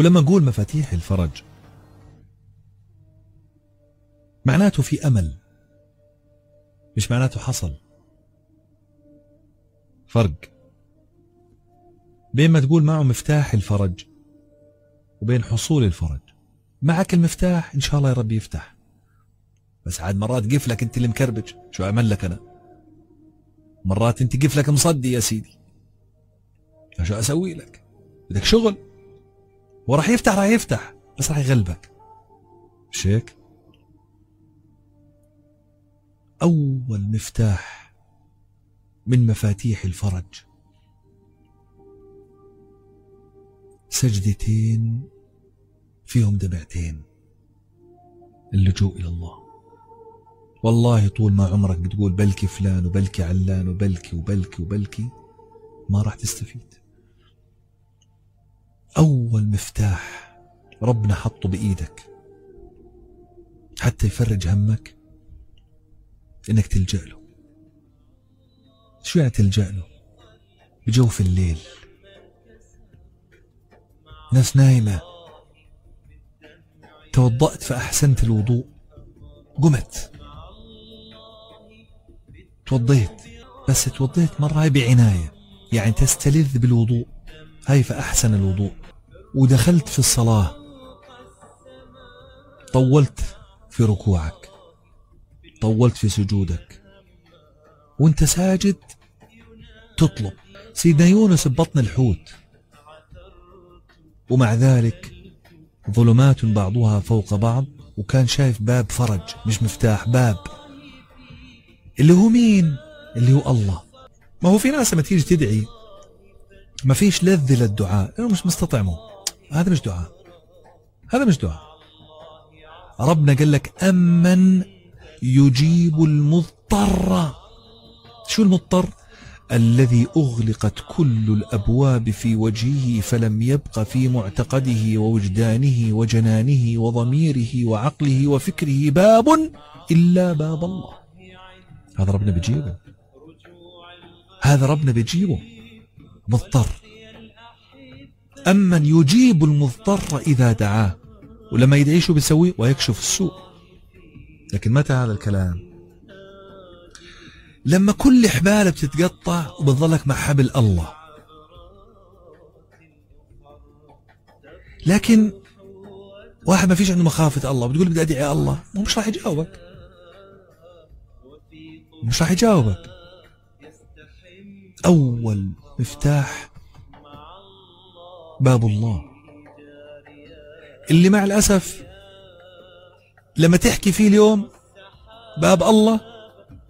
ولما أقول مفاتيح الفرج معناته في أمل مش معناته حصل. فرق بين ما تقول معه مفتاح الفرج وبين حصول الفرج. معك المفتاح إن شاء الله يا ربي يفتح. بس عاد مرات قفلك أنت اللي مكربج. شو أعمل لك أنا؟ مرات أنت قفلك مصدي يا سيدي. شو أسوي لك؟ بدك شغل؟ وراح يفتح راح يفتح بس راح يغلبك. مش هيك أول مفتاح من مفاتيح الفرج. سجدتين فيهم دمعتين. اللجوء إلى الله. والله طول ما عمرك بتقول بلكي فلان وبلكي علان وبلكي وبلكي وبلكي ما راح تستفيد. أول مفتاح ربنا حطه بإيدك. حتى يفرج همك إنك تلجأ له. شو يعني تلجأ له؟ بجوف الليل. ناس نايمة. توضأت فأحسنت الوضوء. قمت. توضيت. بس توضيت مرة بعناية. يعني تستلذ بالوضوء. هاي فأحسن الوضوء. ودخلت في الصلاة. طولت في ركوعك. طولت في سجودك. وانت ساجد تطلب. سيدنا يونس ببطن الحوت. ومع ذلك ظلمات بعضها فوق بعض وكان شايف باب فرج مش مفتاح باب. اللي هو مين؟ اللي هو الله. ما هو في ناس لما تيجي تدعي ما فيش لذة للدعاء. لأنه مش مستطعمه هذا مش دعاء. هذا مش دعاء. ربنا قال لك أمن يجيب المضطر. شو المضطر؟ الذي أغلقت كل الأبواب في وجهه فلم يبق في معتقده ووجدانه وجنانه وضميره وعقله وفكره باب إلا باب الله. هذا ربنا بيجيبه. هذا ربنا بيجيبه. مضطر. أمن يجيب المضطر إذا دعاه ولما يدعي شو بيسوي ويكشف السوء. لكن متى هذا الكلام؟ لما كل حبال بتتقطع وبتظلك مع حبل الله. لكن واحد ما فيش عنده مخافة الله بتقول بدي أدعي الله مش راح يجاوبك. مش راح يجاوبك. أول مفتاح باب الله. اللي مع الأسف لما تحكي فيه اليوم باب الله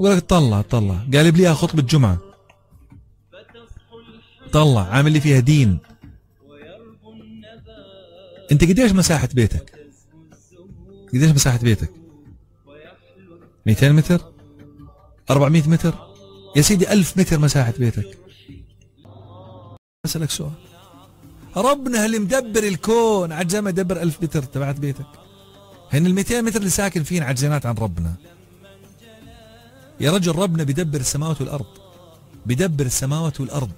يقول لك طلع طلع. قالب لي خطبة جمعة. طلع عامل لي فيها دين. أنت قديش مساحة بيتك؟ قديش مساحة بيتك؟ 200 متر؟ 400 متر؟ يا سيدي 1000 متر مساحة بيتك. أسألك سؤال. ربنا اللي مدبر الكون عاد ما يدبر 1000 متر تبعت بيتك. هن ال 200 متر اللي ساكن فين عجزنات عن ربنا. يا رجل ربنا بيدبر السماوات والأرض. بيدبر السماوات والأرض.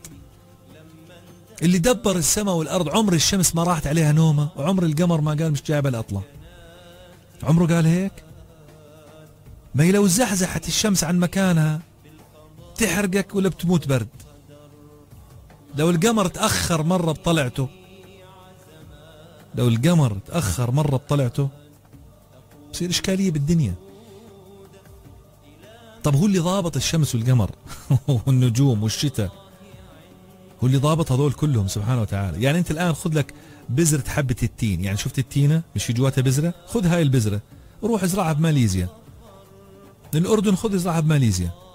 اللي دبر السماء والأرض عمر الشمس ما راحت عليها نومة وعمر القمر ما قال مش جايبه الأطلع عمره قال هيك؟ ما هي لو زحزحت الشمس عن مكانها تحرقك ولا بتموت برد. لو القمر تأخر مرة بطلعته لو القمر تأخر مرة بطلعته بصير إشكالية بالدنيا. طب هو اللي ضابط الشمس والقمر؟ والنجوم والشتاء. هو اللي ضابط هذول كلهم سبحانه وتعالى. يعني أنت الآن خذ لك بذرة حبة التين. يعني شفت التينة؟ مش في جواتها بذرة خذ هاي البذرة روح ازرعها بماليزيا. الأردن خذ ازرعها بماليزيا.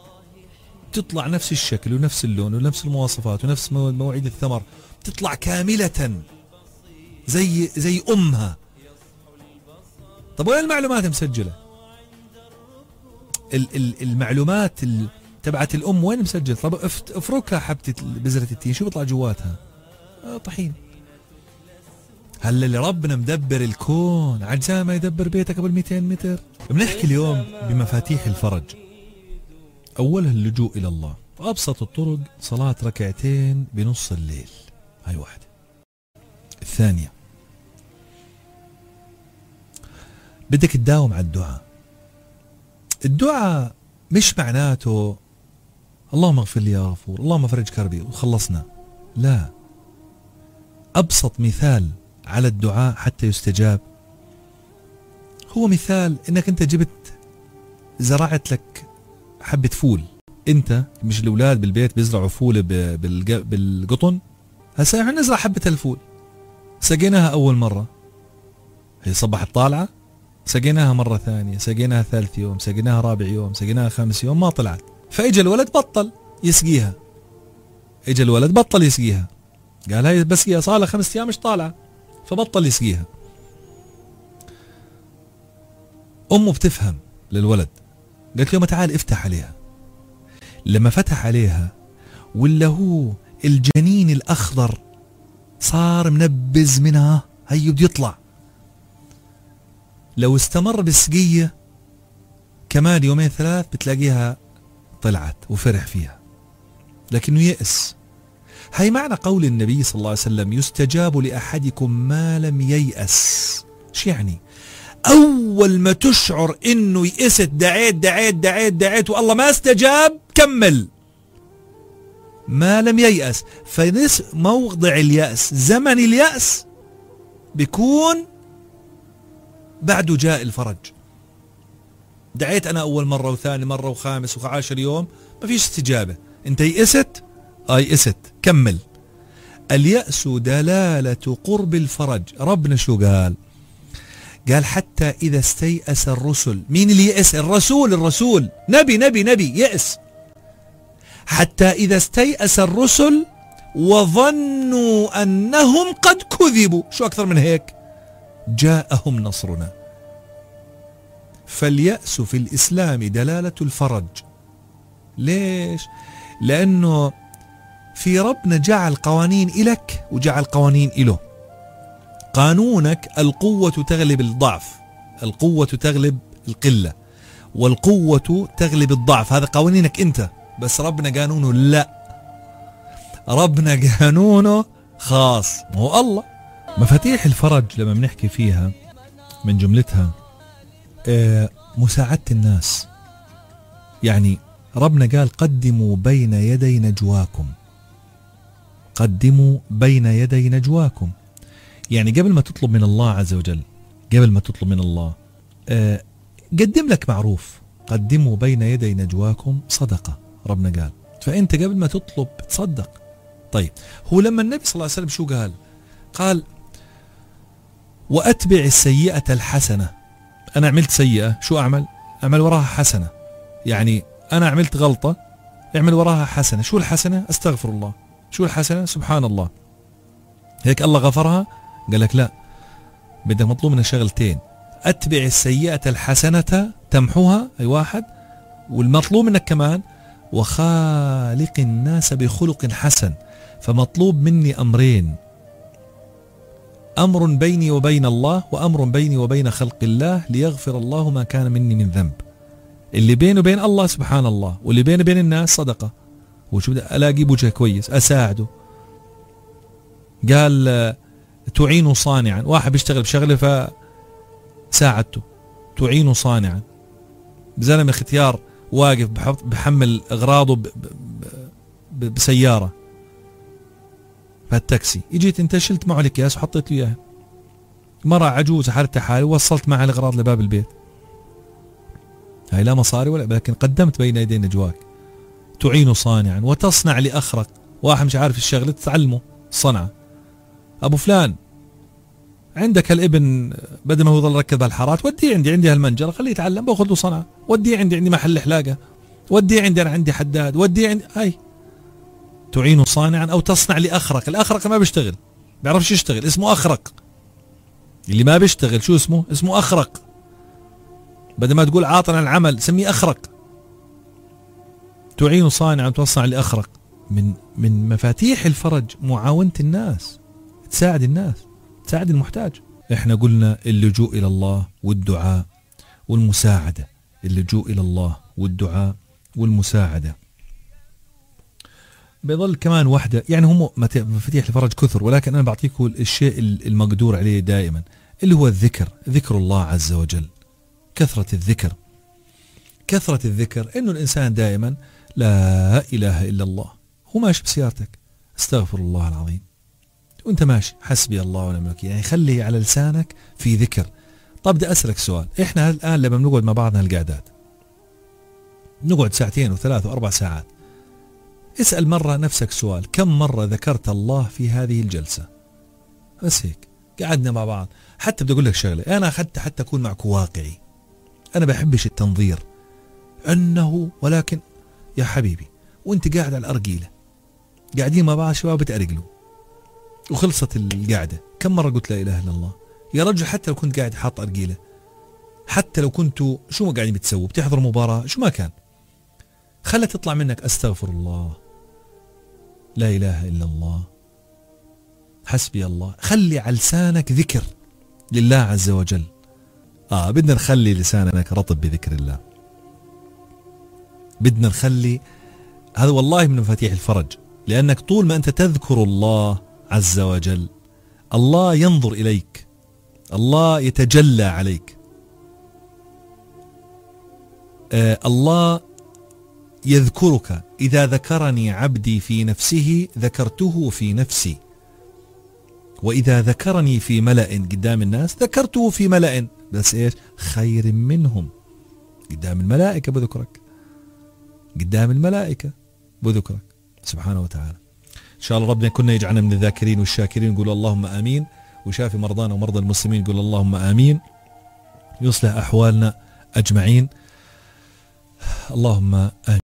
تطلع نفس الشكل ونفس اللون ونفس المواصفات ونفس مواعيد الثمر تطلع كاملة زي زي أمها. طب وين المعلومات مسجلة؟ المعلومات تبعت الأم وين مسجل طب افركها حبة بذرة التين شو بيطلع جواتها؟ آه طحين. هلا اللي ربنا مدبر الكون عجزاه ما يدبر بيتك قبل 200 متر؟ بنحكي اليوم بمفاتيح الفرج. أولها اللجوء إلى الله وأبسط الطرق صلاة ركعتين بنص الليل. هاي واحدة. الثانية. بدك تداوم على الدعاء. الدعاء مش معناته اللهم اغفر لي يا غفور اللهم فرج كربي وخلصنا. لا. أبسط مثال على الدعاء حتى يستجاب هو مثال إنك أنت جبت زرعت لك حبة فول. انت مش الأولاد بالبيت بيزرعوا فول بالقطن؟ هسا إحنا نزرع حبة الفول. سقيناها أول مرة. هي صبحت طالعة. سقيناها مرة ثانية. سقيناها ثالث يوم. سقيناها رابع يوم. سقيناها خامس يوم. ما طلعت. فإجا الولد بطل يسقيها. اجى الولد بطل يسقيها. قال هاي بسقيها صار لها خمس أيام مش طالعة؟ فبطل يسقيها. أمه بتفهم للولد. قالت له تعال افتح عليها. لما فتح عليها ولا هو الجنين الأخضر صار منبز منها؟ هي بده يطلع. لو استمر بالسقية كمان يومين ثلاث بتلاقيها طلعت وفرح فيها. لكنه يأس. هي معنى قول النبي صلى الله عليه وسلم يستجاب لأحدكم ما لم ييأس. شو يعني؟ أول ما تشعر إنه يئست دعيت دعيت دعيت دعيت والله ما استجاب كمل. ما لم ييأس. فنس موضع اليأس زمن اليأس بيكون بعده جاء الفرج. دعيت أنا أول مرة وثاني مرة وخامس وعاشر يوم ما فيش استجابة. أنت يئست؟ آه يئست. كمل. اليأس دلالة قرب الفرج. ربنا شو قال؟ قال حتى إذا استيأس الرسل مين اللي يأس؟ الرسول الرسول. نبي نبي نبي يأس. حتى إذا استيأس الرسل وظنوا أنهم قد كذبوا. شو أكثر من هيك؟ جاءهم نصرنا. فاليأس في الإسلام دلالة الفرج. ليش؟ لأنه في ربنا جعل قوانين إلك وجعل قوانين إله. قانونك القوة تغلب الضعف القوة تغلب القلة والقوة تغلب الضعف. هذا قوانينك أنت. بس ربنا قانونه لا. ربنا قانونه خاص. هو الله. مفاتيح الفرج لما بنحكي فيها من جملتها آه، مساعدة الناس. يعني ربنا قال قدموا بين يدي نجواكم. قدموا بين يدي نجواكم. يعني قبل ما تطلب من الله عز وجل قبل ما تطلب من الله آه، قدم لك معروف قدموا بين يدي نجواكم صدقة ربنا قال. فأنت قبل ما تطلب تصدق. طيب هو لما النبي صلى الله عليه وسلم شو قال؟ قال وأتبع السيئة الحسنة. أنا عملت سيئة شو أعمل؟ أعمل وراها حسنة. يعني أنا عملت غلطة اعمل وراها حسنة. شو الحسنة؟ أستغفر الله. شو الحسنة؟ سبحان الله. هيك الله غفرها قال لك لا بدك مطلوب منك شغلتين. أتبع السيئة الحسنة تمحوها أي واحد والمطلوب منك كمان وخالق الناس بخلق حسن. فمطلوب مني أمرين. أمر بيني وبين الله وأمر بيني وبين خلق الله ليغفر الله ما كان مني من ذنب. اللي بيني وبين الله سبحان الله. واللي بيني وبين الناس صدقة. وشو بدي ألاقي بوجه كويس أساعده. قال تعين صانعا. واحد بيشتغل بشغلة فساعدته. تعين صانعا. زلمة ختيار واقف بحمل أغراضه بسيارة. فالتاكسي. اجيت انت شلت معه الأكياس وحطيت له إياها. مرة عجوزة حالتها حالي ووصلت معها الأغراض لباب البيت. هاي لا مصاري ولا لكن قدمت بين يدي نجواك. تعين صانعا وتصنع لاخرك واحد مش عارف الشغلة تعلمه صنعه أبو فلان عندك هالابن بدل ما هو يضل ركض بالحارات وديه عندي عندي هالمنجره خليه يتعلم باخذ له صنعة وديه عندي عندي محل حلاقه وديه عندي أنا عندي حداد وديه عندي هاي. تعين صانعا أو تصنع لأخرق الأخرق ما بيشتغل. بيعرفش يشتغل اسمه أخرق. اللي ما بيشتغل شو اسمه؟ اسمه أخرق. بدل ما تقول عاطنا العمل سميه أخرق. تعين صانعا وتصنع لأخرق. من من مفاتيح الفرج معاونة الناس. تساعد الناس تساعد المحتاج. إحنا قلنا اللجوء إلى الله والدعاء والمساعدة. اللجوء إلى الله والدعاء والمساعدة. بيظل كمان واحدة يعني هم مفاتيح الفرج كثر ولكن أنا بعطيكم الشيء المقدور عليه دائما اللي هو الذكر ذكر الله عز وجل. كثرة الذكر. كثرة الذكر إنه الإنسان دائما لا إله إلا الله. هو ماشي بسيارتك. استغفر الله العظيم. وانت ماشي. حسبي الله ونعم الوكيل. يعني خلي على لسانك في ذكر. طب بدي أسألك سؤال. إحنا الآن لما بنقعد مع بعضنا القعدات نقعد ساعتين وثلاث وأربع ساعات. اسأل مرة نفسك سؤال. كم مرة ذكرت الله في هذه الجلسة؟ بس هيك. قعدنا مع بعض. حتى بدي أقول لك شغلة. أنا حتى حتى أكون معك واقعي. أنا بحبش التنظير. أنه ولكن يا حبيبي وأنت قاعد على الارجيله قاعدين مع بعض شباب بتأرجلوا وخلصت القعدة. كم مرة قلت لا إله إلا الله؟ يا رجل حتى لو كنت قاعد حاط ارجيله حتى لو كنتوا شو ما قاعدين بتسووا؟ بتحضروا مباراة؟ شو ما كان. خلها تطلع منك أستغفر الله. لا إله إلا الله. حسبي الله. خلي على لسانك ذكر لله عز وجل. آه بدنا نخلي لسانك رطب بذكر الله. بدنا نخلي هذا والله من مفاتيح الفرج لأنك طول ما أنت تذكر الله عز وجل. الله ينظر إليك. الله يتجلى عليك. آه الله يذكرك. إذا ذكرني عبدي في نفسه ذكرته في نفسي. وإذا ذكرني في ملأ قدام الناس ذكرته في ملأ. بس إيش؟ خير منهم. قدام الملائكة بذكرك. قدام الملائكة بذكرك. سبحانه وتعالى. إن شاء الله ربنا كنا يجعلنا من الذاكرين والشاكرين. نقول اللهم آمين. وشافي مرضانا ومرضى المسلمين نقول اللهم آمين. يصلح أحوالنا أجمعين. اللهم آمين.